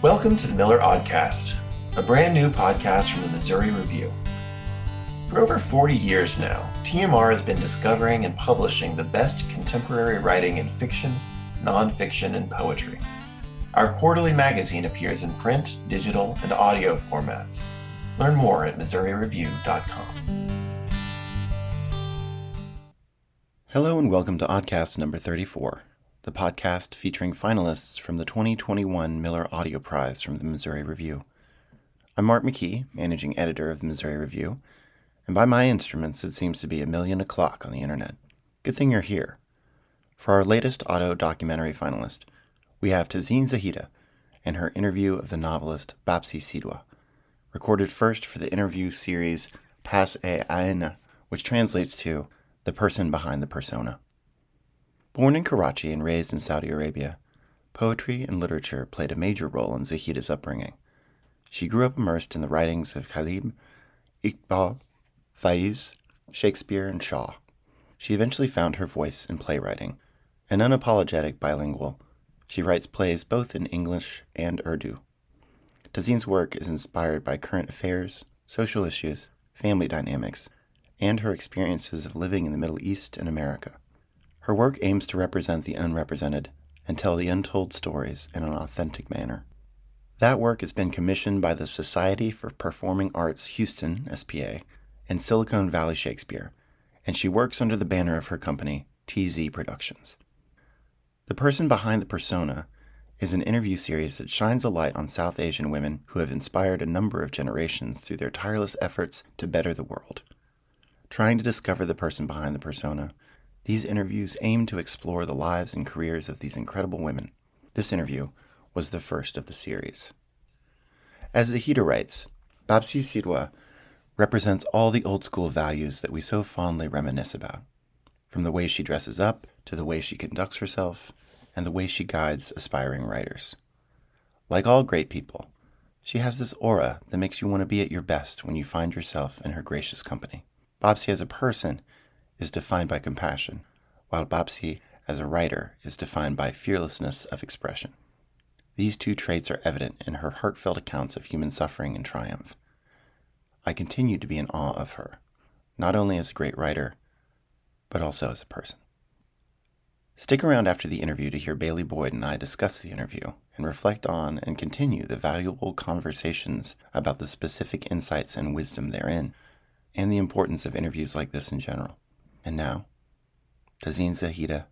Welcome to the Miller Aud-cast, a brand new podcast from the Missouri Review. For over 40 years now, TMR has been discovering and publishing the best contemporary writing in fiction, nonfiction, and poetry. Our quarterly magazine appears in print, digital, and audio formats. Learn more at MissouriReview.com. Hello and welcome to Aud-cast number 34, the podcast featuring finalists from the 2021 Miller Audio Prize from the Missouri Review. I'm Mark McKee, managing editor of the Missouri Review, and by my instruments, it seems to be a million o'clock on the internet. Good thing you're here. For our latest auto documentary finalist, we have Tazeen Zahida and her interview of the novelist Bapsi Sidhwa, recorded first for the interview series Pas e Aina, which translates to The Person Behind the Persona. Born in Karachi and raised in Saudi Arabia, poetry and literature played a major role in Zahida's upbringing. She grew up immersed in the writings of Ghalib, Iqbal, Faiz, Shakespeare, and Shaw. She eventually found her voice in playwriting. An unapologetic bilingual, she writes plays both in English and Urdu. Tazeen's work is inspired by current affairs, social issues, family dynamics, and her experiences of living in the Middle East and America. Her work aims to represent the unrepresented and tell the untold stories in an authentic manner. That work has been commissioned by the Society for Performing Arts Houston, SPA, and Silicon Valley Shakespeare, and she works under the banner of her company, Tee Zee Productions. The person behind the persona is an interview series that shines a light on South Asian women who have inspired a number of generations through their tireless efforts to better the world. Trying to discover the person behind the persona, these interviews aim to explore the lives and careers of these incredible women. This interview was the first of the series. As Zahida writes, Bapsi Sidhwa represents all the old school values that we so fondly reminisce about, from the way she dresses up to the way she conducts herself and the way she guides aspiring writers. Like all great people, she has this aura that makes you want to be at your best when you find yourself in her gracious company. Bapsi as a person is defined by compassion, while Bapsi as a writer is defined by fearlessness of expression. These two traits are evident in her heartfelt accounts of human suffering and triumph I continue to be in awe of her, not only as a great writer, but also as a person. Stick around after the interview to hear Bailey Boyd and I discuss the interview and reflect on and continue the valuable conversations about the specific insights and wisdom therein, and the importance of interviews like this in general. And now, Tazeen Zahida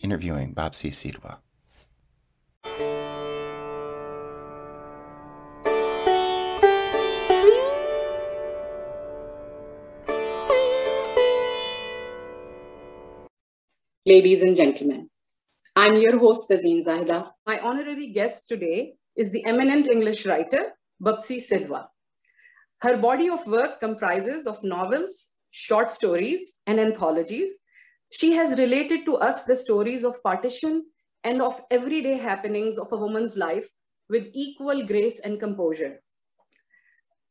interviewing Bapsi Sidhwa. ladies and gentlemen. I'm your host, Tazeen Zahida. My honorary guest today is the eminent English writer, Bapsi Sidhwa. Her body of work comprises of novels, short stories, and anthologies. She has related to us the stories of partition and of everyday happenings of a woman's life with equal grace and composure.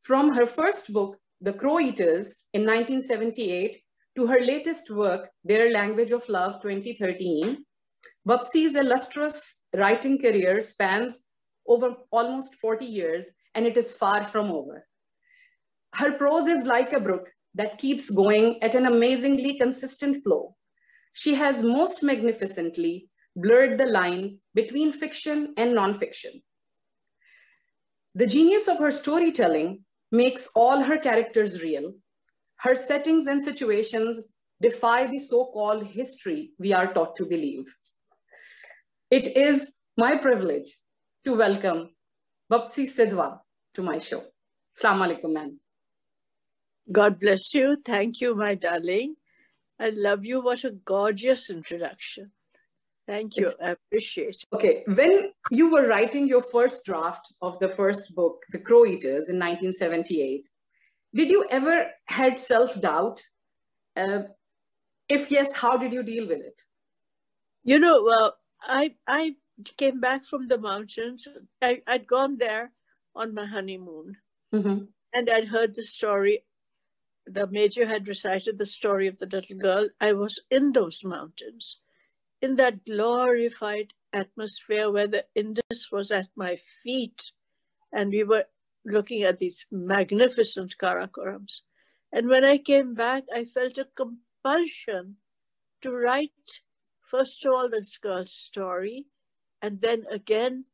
From her first book, The Crow Eaters, in 1978, to her latest work, Their Language of Love 2013, Bapsi's illustrious writing career spans over almost 40 years, and it is far from over. Her prose is like a brook that keeps going at an amazingly consistent flow. She has most magnificently blurred the line between fiction and nonfiction. The genius of her storytelling makes all her characters real her settings and situations defy the so-called history we are taught to believe. It is my privilege to welcome Bapsi Sidhwa to my show. Assalamu alaikum, ma'am. God bless you. Thank you, my darling. I love you. What a gorgeous introduction. Thank you. It's, I appreciate it. Okay. When you were writing your first draft of the first book, The Crow Eaters, in 1978, did you ever had self-doubt? Uh, if yes, how did you deal with it? You know, well, I I came back from the mountains. I, I'd gone there on my honeymoon, mm-hmm. and I'd heard the story. The major had recited the story of the little girl. I was in those mountains, in that glorified atmosphere where the Indus was at my feet and we were looking at these magnificent Karakorams. And when I came back, I felt a compulsion to write, first of all, this girl's story, and then again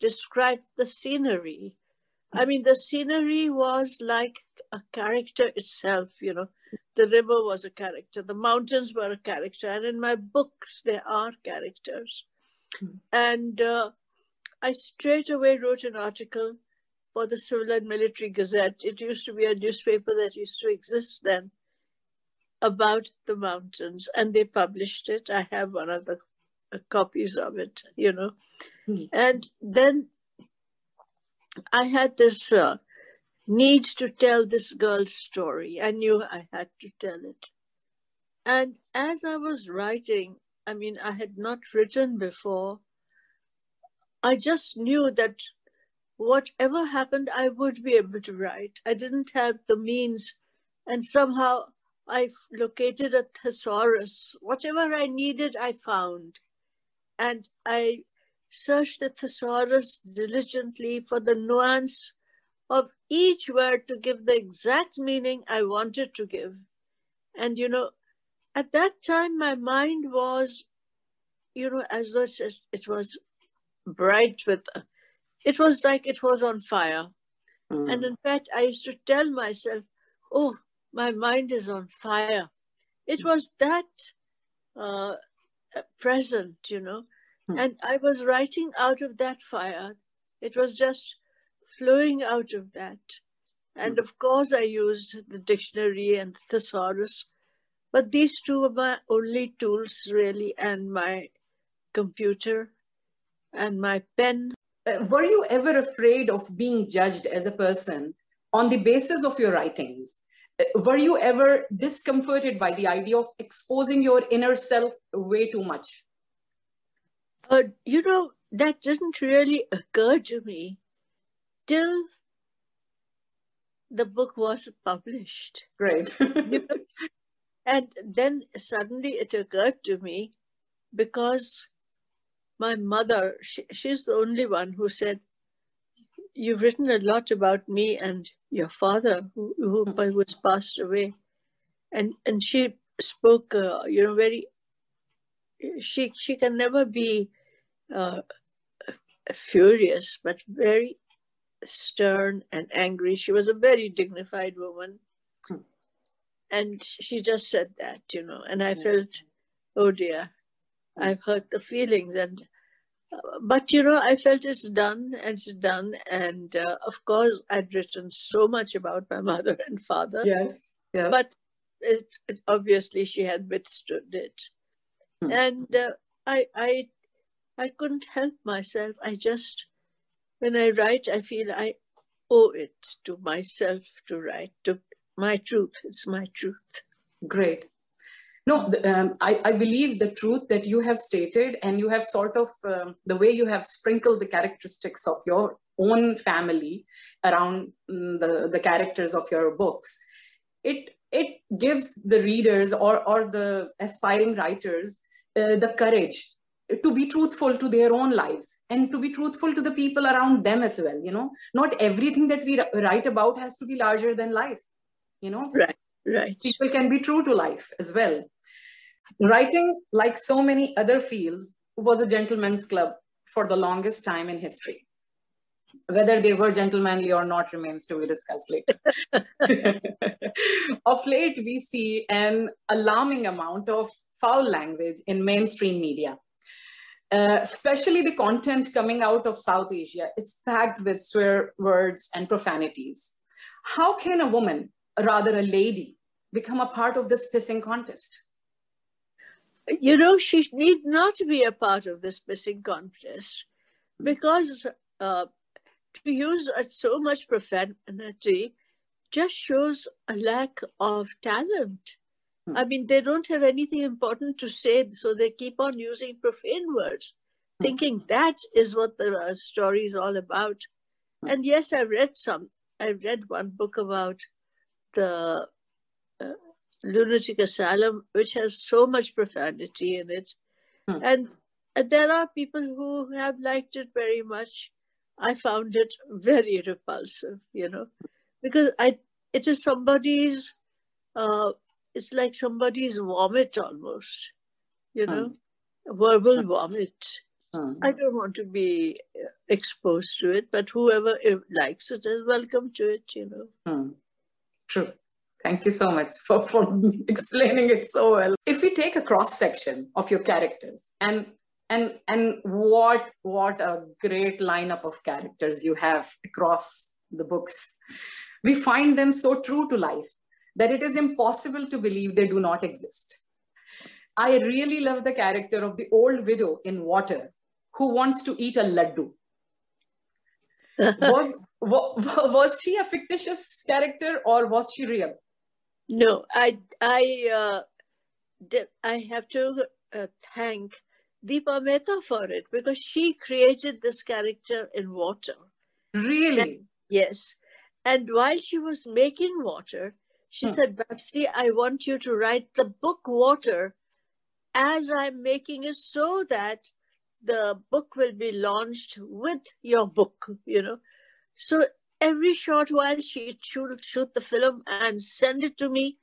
describe the scenery. I mean, the scenery was like a character itself, you know. The river was a character, the mountains were a character, and in my books, there are characters. Mm. And uh, I straight away wrote an article for the Civil and Military Gazette. It used to be a newspaper that used to exist then about the mountains, and they published it. I have one of the uh, copies of it, you know. Mm. And then I had this uh, need to tell this girl's story. I knew I had to tell it. And as I was writing, I mean, I had not written before. I just knew that whatever happened, I would be able to write. I didn't have the means, and somehow I located a thesaurus. Whatever I needed, I found. And I searched the thesaurus diligently for the nuance of each word to give the exact meaning I wanted to give. And, you know, at that time, my mind was, you know, as though it was bright with it was like it was on fire. Mm. And in fact, I used to tell myself, oh, my mind is on fire. It hmm. was that uh, present, you know. Mm. And I was writing out of that fire. It was just flowing out of that. And mm. of course, I used the dictionary and thesaurus. But these two were my only tools, really, and my computer and my pen uh, were you ever afraid of being judged as a person on the basis of your writings? Uh, were you ever discomforted by the idea of exposing your inner self way too much? Uh, you know, that didn't really occur to me till the book was published. Great. and then suddenly it occurred to me because my mother, she, she's the only one who said, You've written a lot about me and your father, who, who hmm. was passed away. And, and she spoke, uh, you know, very, she, she can never be uh, furious, but very stern and angry. She was a very dignified woman. Hmm. And she just said that, you know, and I felt, oh dear, I've hurt the feelings. And but you know, I felt it's done and it's done. And uh, of course, I'd written so much about my mother and father. Yes, yes. But it, it obviously she had withstood it, hmm. and uh, I, I, I couldn't help myself. I just, when I write, I feel I owe it to myself to write to my truth. It's my truth. Great. No, um, I, I, believe the truth that you have stated, and you have sort of um, the way you have sprinkled the characteristics of your own family around um, the, the characters of your books. It it gives the readers or or the aspiring writers uh, the courage to be truthful to their own lives and to be truthful to the people around them as well. You know, not everything that we write about has to be larger than life. You know, right Right. People can be true to life as well. Writing, like so many other fields, was a gentleman's club for the longest time in history. Whether they were gentlemanly or not remains to be discussed later. of late, we see an alarming amount of foul language in mainstream media. Uh, especially the content coming out of South Asia is packed with swear words and profanities. How can a woman rather a lady, become a part of this pissing contest? You know, she need not be a part of this pissing contest because uh, to use so much profanity just shows a lack of talent. Hmm. I mean, they don't have anything important to say, so they keep on using profane words, hmm. thinking that is what the uh, story is all about. Hmm. And yes, I read some. I read one book about the uh, lunatic asylum, which has so much profanity in it. Hmm. And, and there are people who have liked it very much. I found it very repulsive, you know, because I it is somebody's uh, it's like somebody's vomit almost, you know, hmm. verbal vomit. Hmm. I don't want to be uh, exposed to it, but whoever likes it is welcome to it, you know. Hmm. True. Thank you so much for, for explaining it so well. If we take a cross section of your characters and and and what what a great lineup of characters you have across the books. We find them so true to life that it is impossible to believe they do not exist. I really love the character of the old widow in Water who wants to eat a laddu. was, was she a fictitious character or was she real? No, I I uh, did, I have to uh, thank Deepa Mehta for it because she created this character in water. Really? And, yes. And while she was making water, she hmm. said, Bapsi, I want you to write the book Water as I'm making it so that the book will be launched with your book, you know. So every short while she'd shoot, shoot the film and send it to me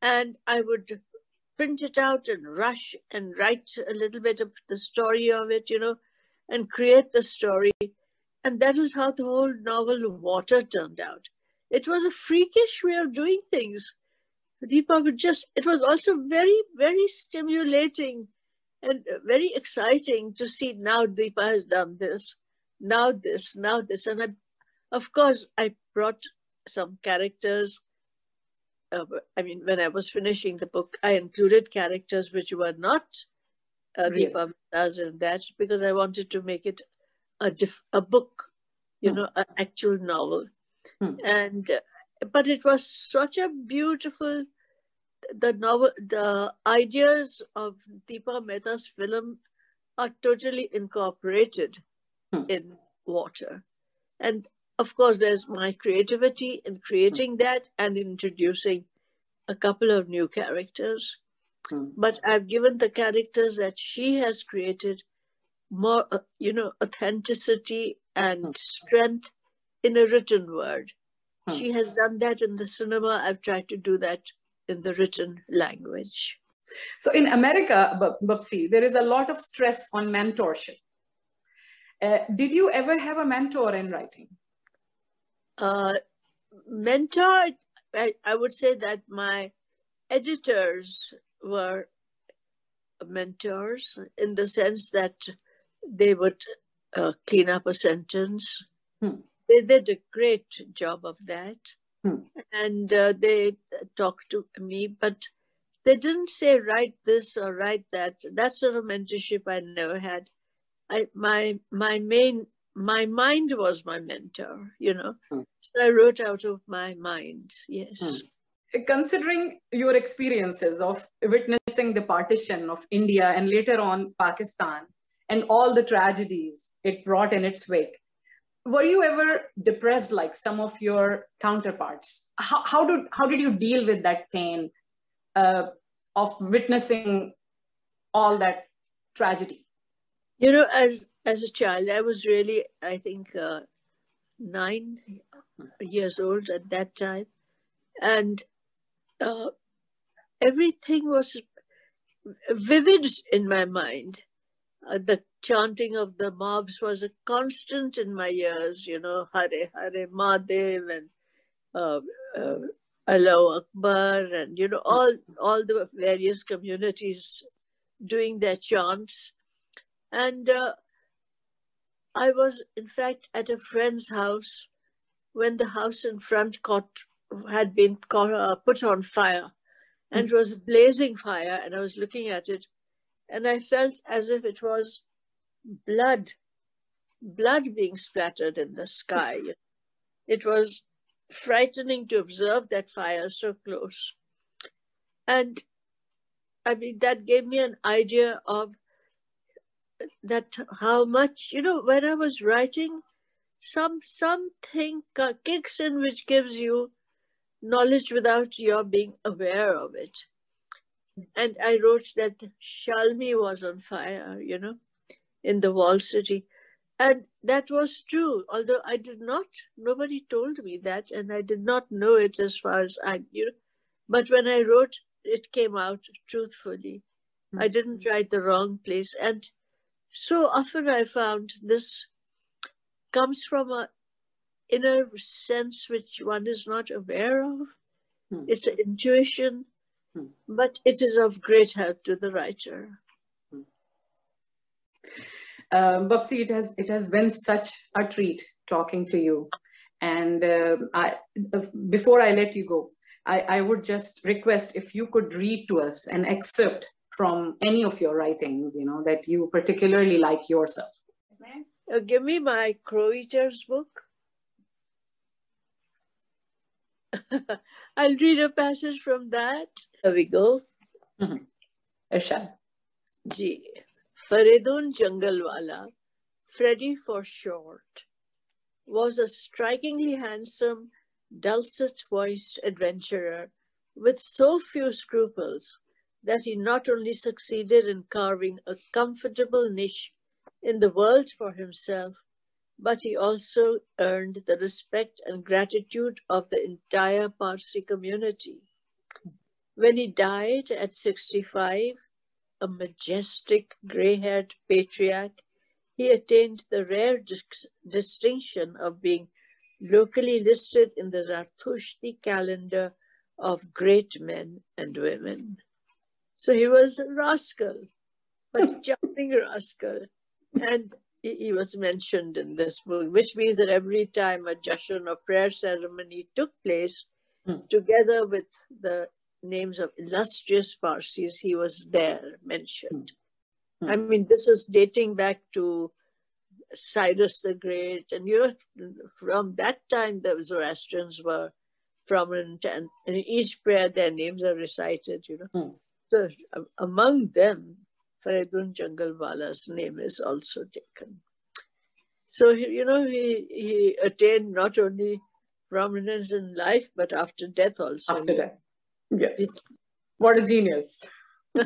and I would print it out and rush and write a little bit of the story of it, you know, and create the story. And that is how the whole novel Water turned out. It was a freakish way of doing things. Deepa would just, it was also very, very stimulating and very exciting to see now Deepa has done this, now this, now this. And I of course, I brought some characters. Uh, I mean, when I was finishing the book, I included characters which were not uh, really? In that because I wanted to make it a diff- a book, you hmm. know, an actual novel. Hmm. And uh, but it was such a beautiful the novel the ideas of Deepa Mehta's film are totally incorporated hmm. in water. And of course, there's my creativity in creating that and introducing a couple of new characters. Mm. But I've given the characters that she has created more, uh, you know, authenticity and mm. strength in a written word. Mm. She has done that in the cinema. I've tried to do that in the written language. So in America, Bapsi, there is a lot of stress on mentorship. Uh, did you ever have a mentor in writing? Uh, mentor, I, I would say that my editors were mentors in the sense that they would uh, clean up a sentence. Hmm. They did a great job of that. Hmm. And uh, they talked to me, but they didn't say write this or write that. That sort of mentorship I never had. I my my main my mind was my mentor, you know. Hmm. So I wrote out of my mind, yes. Hmm. Considering your experiences of witnessing the partition of India and later on Pakistan and all the tragedies it brought in its wake, were you ever depressed like some of your counterparts? How, how, did, how did you deal with that pain uh, of witnessing all that tragedy? You know, as as a child, I was really, I think, uh, nine years old at that time. And uh, everything was vivid in my mind. Uh, the chanting of the mobs was a constant in my ears, you know, Har Har Mahadev and uh, uh, Allahu Akbar and, you know, all, all the various communities doing their chants. And uh, I was, in fact, at a friend's house when the house in front caught, had been caught, uh, put on fire and it was blazing fire and I was looking at it and I felt as if it was blood, blood being splattered in the sky. It was frightening to observe that fire so close. And I mean, that gave me an idea of that how much you know when I was writing, some something kicks in which gives you knowledge without your being aware of it. And I wrote that Shalmi was on fire, you know, in the wall city. And that was true, although I did not, nobody told me that, and I did not know it as far as I knew. But when I wrote, it came out truthfully. Mm-hmm. I didn't write the wrong place. And so often I found this comes from a inner sense which one is not aware of. Hmm. It's an intuition, hmm. but it is of great help to the writer. Hmm. Um, it has it has been such a treat talking to you. And uh, I, uh, before I let you go, I, I would just request if you could read to us an excerpt from any of your writings, you know, that you particularly like yourself. Uh, give me my Crow Eaters book. I'll read a passage from that. There we go. Mm-hmm. Irshad. Ji. Faredoon Junglewalla, Freddie for short, was a strikingly handsome, dulcet-voiced adventurer with so few scruples that he not only succeeded in carving a comfortable niche in the world for himself, but he also earned the respect and gratitude of the entire Parsi community. When he died at 65, a majestic gray-haired patriarch, he attained the rare dis- distinction of being locally listed in the Zartushti calendar of great men and women. So he was a rascal, but jumping rascal. And he was mentioned in this book, which means that every time a jashan or prayer ceremony took place, hmm. together with the names of illustrious Parsis, he was there mentioned. Hmm. I mean, this is dating back to Cyrus the Great, and you know, from that time the Zoroastrians were prominent, and in each prayer their names are recited. You know, hmm. among them, Faredoon Junglewalla's name is also taken. So you know, he he attained not only prominence in life but after death also. After death, yes. what a genius!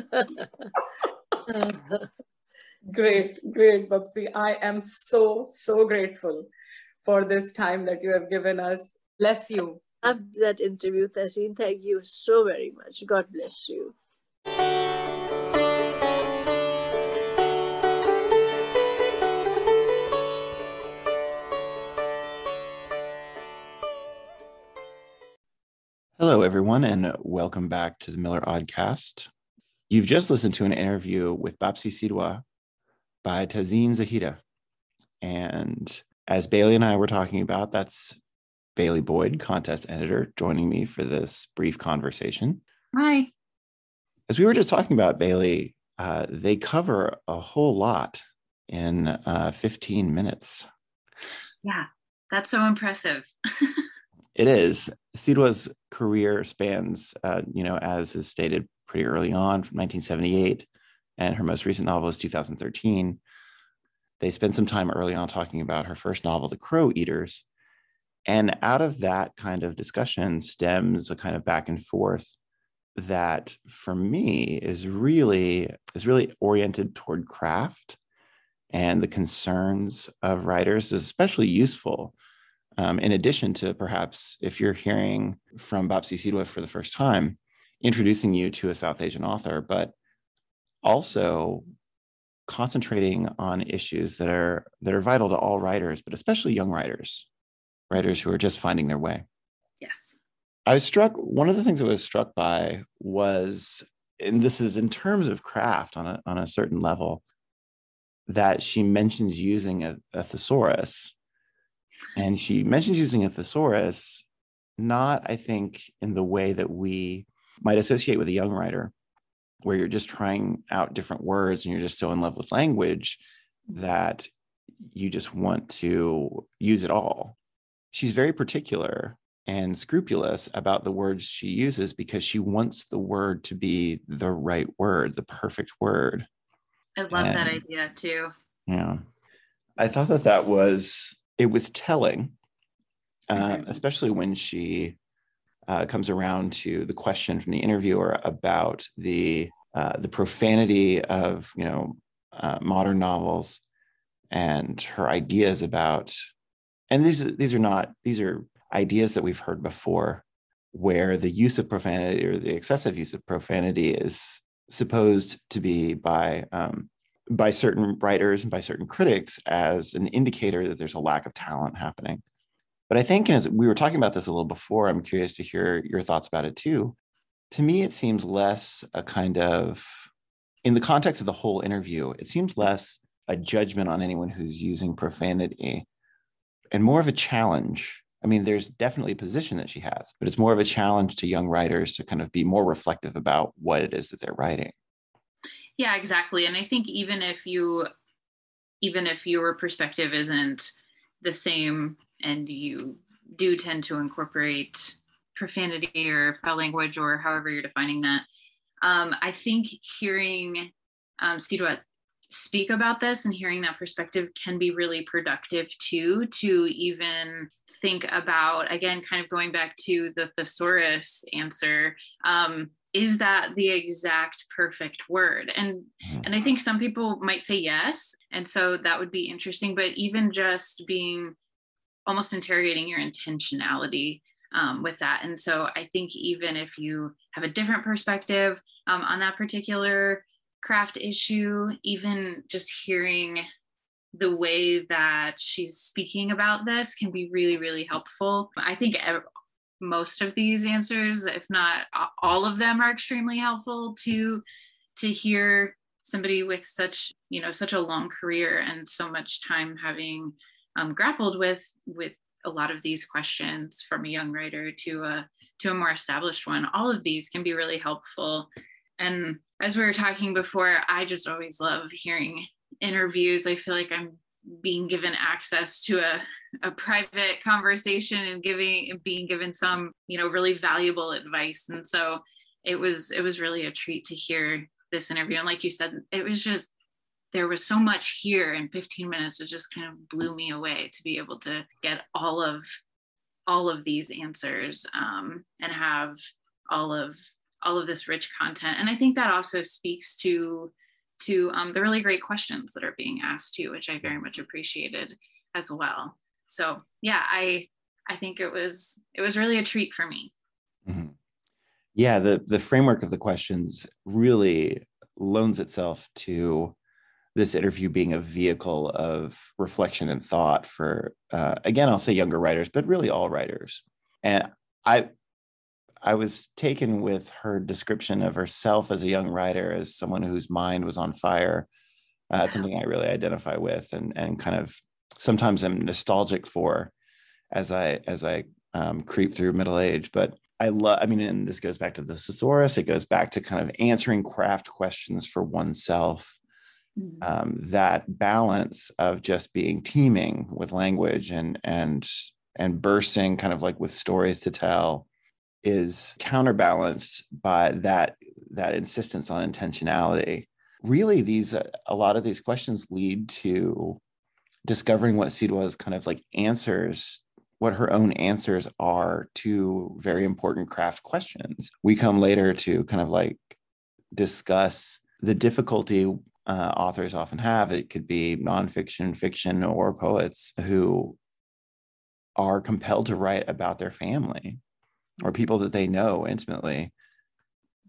Great, great, Bapsi. I am so, so grateful for this time that you have given us. Bless you. After that interview, Tahseen. Thank you so very much. God bless you. Hello, everyone, and welcome back to the Miller Aud-cast. You've just listened to an interview with Bapsi Sidhwa by Tahseen Zahida. And as Bailey and I were talking about, that's Bailey Boyd, contest editor, joining me for this brief conversation. Hi. As we were just talking about, Bailey, uh, they cover a whole lot in uh, 15 minutes. Yeah, that's so impressive. it is. Sidhwa's career spans, uh, you know, as is stated pretty early on from 1978 and her most recent novel is 2013. They spend some time early on talking about her first novel, The Crow Eaters. And out of that kind of discussion stems a kind of back and forth that for me is really is really oriented toward craft and the concerns of writers is especially useful um, in addition to perhaps if you're hearing from Bapsi Sidhwa for the first time introducing you to a south asian author but also concentrating on issues that are that are vital to all writers but especially young writers writers who are just finding their way. Yes. I was struck one of the things i was struck by was and this is in terms of craft on a, on a certain level that she mentions using a, a thesaurus and she mentions using a thesaurus not i think in the way that we might associate with a young writer where you're just trying out different words and you're just so in love with language that you just want to use it all. She's very particular and scrupulous about the words she uses because she wants the word to be the right word, the perfect word. I love and, that idea too. Yeah. I thought that that was, it was telling, uh, especially when she uh, comes around to the question from the interviewer about the uh, the profanity of you know uh, modern novels and her ideas about and these these are not these are ideas that we've heard before where the use of profanity or the excessive use of profanity is supposed to be by um, by certain writers and by certain critics as an indicator that there's a lack of talent happening. But I think as we were talking about this a little before, I'm curious to hear your thoughts about it too. To me, it seems less a kind of, in the context of the whole interview, it seems less a judgment on anyone who's using profanity and more of a challenge I mean, there's definitely a position that she has, but it's more of a challenge to young writers to kind of be more reflective about what it is that they're writing. Yeah, exactly. And I think even if you, even if your perspective isn't the same and you do tend to incorporate profanity or foul language or however you're defining that, um, I think hearing um, Sidhwa speak about this and hearing that perspective can be really productive too to even think about again kind of going back to the thesaurus answer um, is that the exact perfect word and hmm. and i think some people might say yes and so that would be interesting but even just being almost interrogating your intentionality um, with that and so i think even if you have a different perspective um, on that particular craft issue, even just hearing the way that she's speaking about this can be really, really helpful. I think most of these answers, if not all of them, are extremely helpful to to hear somebody with such you know such a long career and so much time having um, grappled with with a lot of these questions from a young writer to a to a more established one all of these can be really helpful and as we were talking before, I just always love hearing interviews. I feel like I'm being given access to a, a private conversation and giving being given some, you know, really valuable advice. And so it was it was really a treat to hear this interview. And like you said, it was just there was so much here in 15 minutes. It just kind of blew me away to be able to get all of all of these answers um, and have all of all of this rich content and i think that also speaks to to um, the really great questions that are being asked too which i very much appreciated as well. So yeah i i think it was it was really a treat for me. Mm-hmm. yeah the the framework of the questions really loans itself to this interview being a vehicle of reflection and thought for uh, again i'll say younger writers but really all writers. And i I was taken with her description of herself as a young writer as someone whose mind was on fire. Uh, something I really identify with, and and kind of sometimes I'm nostalgic for as I as I um, creep through middle age. But I love. I mean, and this goes back to the thesaurus. It goes back to kind of answering craft questions for oneself. Mm-hmm. Um, that balance of just being teeming with language and and and bursting kind of like with stories to tell is counterbalanced by that that insistence on intentionality. Really these uh, a lot of these questions lead to discovering what Sidhwa's kind of like answers what her own answers are to very important craft questions. We come later to kind of like discuss the difficulty uh, authors often have. It could be nonfiction fiction or poets who are compelled to write about their family or people that they know intimately.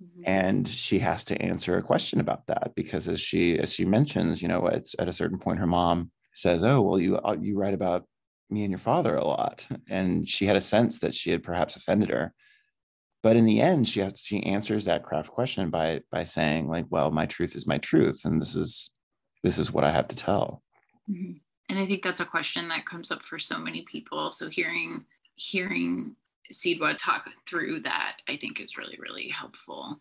Mm-hmm. and she has to answer a question about that because as she as she mentions you know it's at a certain point her mom says oh well you uh, you write about me and your father a lot. And she had a sense that she had perhaps offended her. But in the end she has she answers that craft question by by saying like well my truth is my truth and this is this is what i have to tell. Mm-hmm. and i think that's a question that comes up for so many people. So hearing hearing Sidhwa talk through that, I think is really, really helpful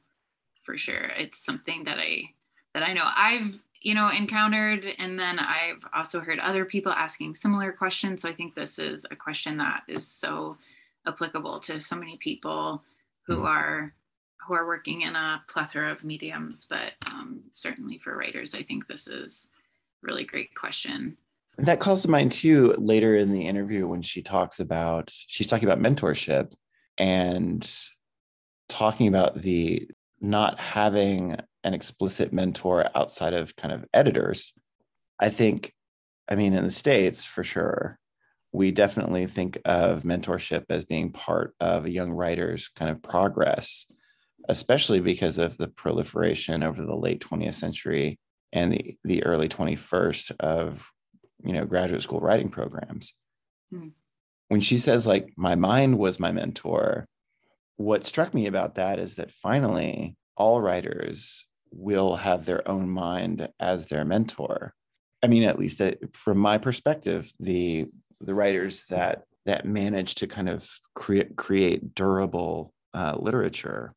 for sure. It's something that I that I know I've you know encountered and then I've also heard other people asking similar questions. So I think this is a question that is so applicable to so many people who mm-hmm. are who are working in a plethora of mediums, but um, certainly for writers, I think this is really great question that calls to mind too later in the interview when she talks about she's talking about mentorship and talking about the not having an explicit mentor outside of kind of editors, I think, I mean, in the States for sure, we definitely think of mentorship as being part of a young writer's kind of progress, especially because of the proliferation over the late 20th century and the, the early 21st of you know graduate school writing programs. Hmm. When she says like my mind was my mentor, what struck me about that is that finally all writers will have their own mind as their mentor. I mean, at least uh, from my perspective, the the writers that that manage to kind of create create durable uh, literature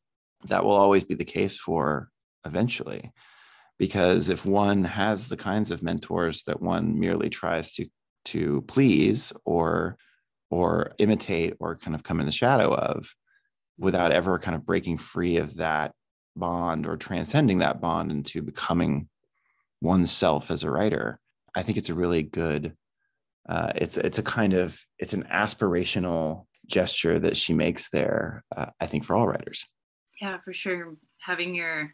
that will always be the case for eventually because if one has the kinds of mentors that one merely tries to to please or or imitate or kind of come in the shadow of without ever kind of breaking free of that bond or transcending that bond into becoming oneself as a writer i think it's a really good uh, it's it's a kind of it's an aspirational gesture that she makes there. Uh, I think for all writers. Yeah, for sure. Having your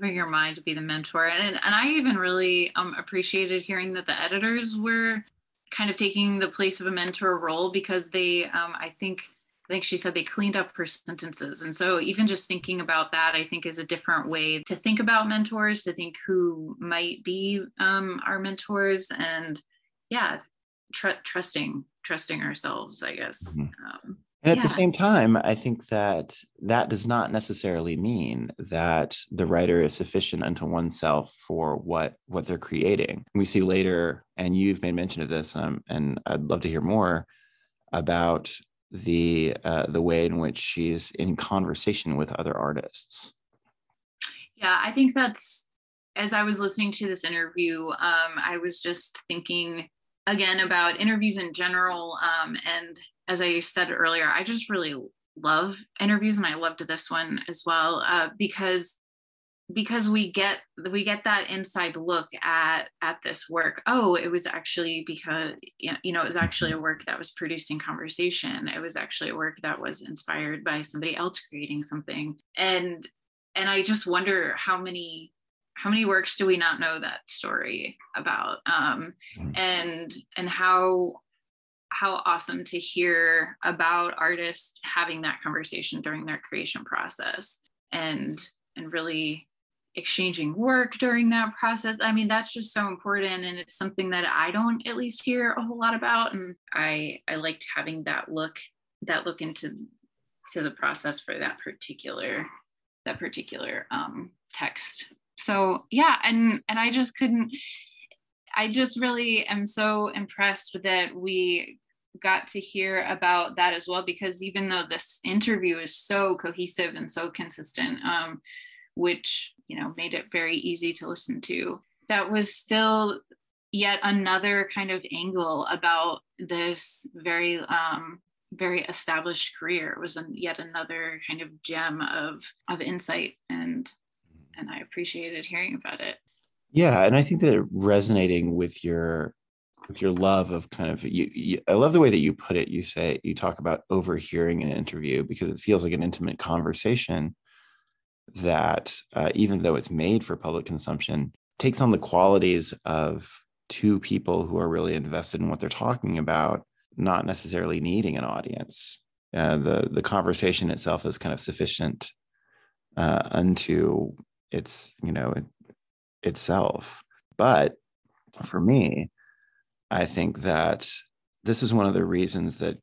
having your mind to be the mentor, and and I even really um, appreciated hearing that the editors were kind of taking the place of a mentor role because they, um, I think. I think she said they cleaned up her sentences. And so, even just thinking about that, I think is a different way to think about mentors, to think who might be um, our mentors. And yeah, tr- trusting trusting ourselves i guess mm-hmm. And at yeah. the same time i think that that does not necessarily mean that the writer is sufficient unto oneself for what what they're creating we see later and you've made mention of this um, and i'd love to hear more about the uh, the way in which she's in conversation with other artists yeah i think that's as i was listening to this interview um, i was just thinking again about interviews in general. Um, and as I said earlier, I just really love interviews, and I loved this one as well uh, because because we get we get that inside look at at this work. Oh it was actually because you know it was actually a work that was produced in conversation. It was actually a work that was inspired by somebody else creating something. And and i just wonder how many how many works do we not know that story about? Um, mm. and and how how awesome to hear about artists having that conversation during their creation process and and really exchanging work during that process. I mean that's just so important and it's something that i don't at least hear a whole lot about. And i i liked having that look that look into to the process for that particular that particular um, text. So yeah and and i just couldn't i just really am so impressed that we got to hear about that as well because even though this interview is so cohesive and so consistent um, which you know made it very easy to listen to that was still yet another kind of angle about this very um, very established career it was an, yet another kind of gem of of insight and and I appreciated hearing about it. Yeah, and I think that resonating with your with your love of kind of you, you, I love the way that you put it. You say you talk about overhearing an interview because it feels like an intimate conversation that uh, even though it's made for public consumption takes on the qualities of two people who are really invested in what they're talking about not necessarily needing an audience uh, the the conversation itself is kind of sufficient uh, unto its you know itself but for me i think that this is one of the reasons that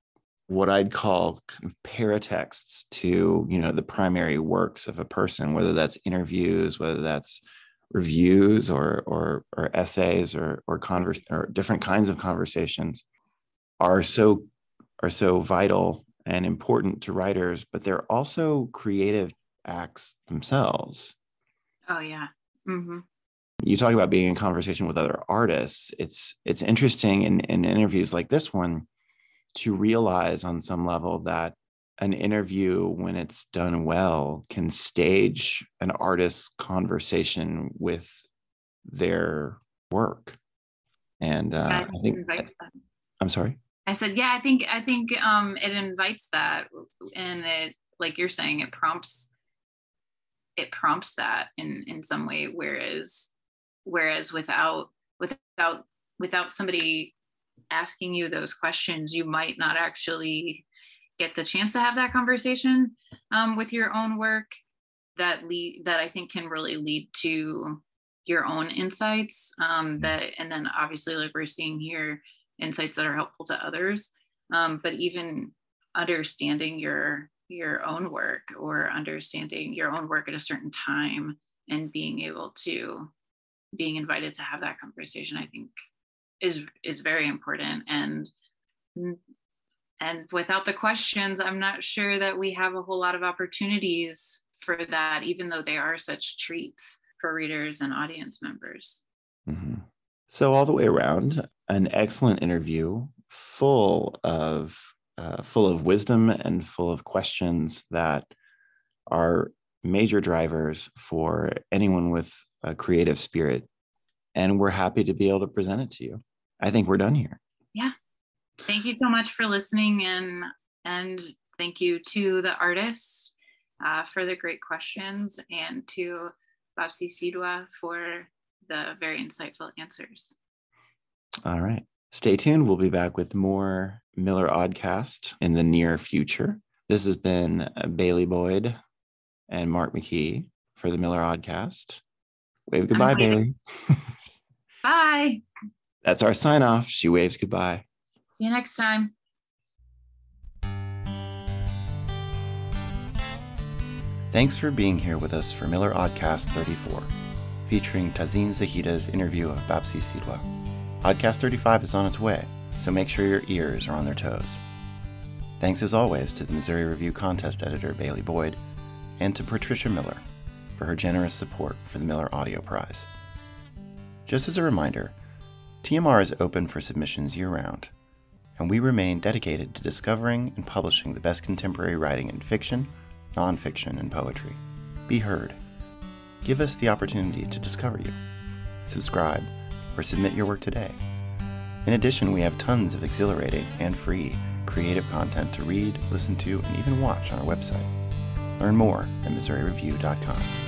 what i'd call paratexts to you know the primary works of a person whether that's interviews whether that's reviews or or, or essays or or converse or different kinds of conversations are so are so vital and important to writers but they're also creative acts themselves Oh yeah. Mm-hmm. You talk about being in conversation with other artists. It's it's interesting in, in interviews like this one to realize on some level that an interview, when it's done well, can stage an artist's conversation with their work. And uh, I think I, I'm sorry. I said, yeah, I think I think um, it invites that, and it, like you're saying, it prompts it prompts that in in some way. Whereas whereas without without without somebody asking you those questions, you might not actually get the chance to have that conversation um, with your own work. That lead that I think can really lead to your own insights. Um, that and then obviously, like we're seeing here insights that are helpful to others um, but even understanding your your own work or understanding your own work at a certain time and being able to being invited to have that conversation i think is is very important and and without the questions i'm not sure that we have a whole lot of opportunities for that even though they are such treats for readers and audience members mm-hmm. So, all the way around, an excellent interview full of uh, full of wisdom and full of questions that are major drivers for anyone with a creative spirit. And we're happy to be able to present it to you. I think we're done here. Yeah. Thank you so much for listening and and thank you to the artist uh, for the great questions and to Bapsi Sidhwa for the very insightful answers. All right. Stay tuned. We'll be back with more Miller Aud-cast in the near future. This has been Bailey Boyd and Mark McKee for the Miller Aud-cast. Wave goodbye, Bailey. Bye. That's our sign off. She waves goodbye. See you next time. Thanks for being here with us for Miller Aud-cast 34 featuring Tazeen Zahida's interview of Bapsi Sidhwa. Podcast 35 is on its way, so make sure your ears are on their toes. Thanks as always to the Missouri Review contest editor Bailey Boyd and to Patricia Miller for her generous support for the Miller Audio Prize. Just as a reminder, TMR is open for submissions year round, and we remain dedicated to discovering and publishing the best contemporary writing in fiction, nonfiction, and poetry. Be heard give us the opportunity to discover you. Subscribe or submit your work today. In addition, we have tons of exhilarating and free creative content to read, listen to, and even watch on our website. Learn more at MissouriReview.com.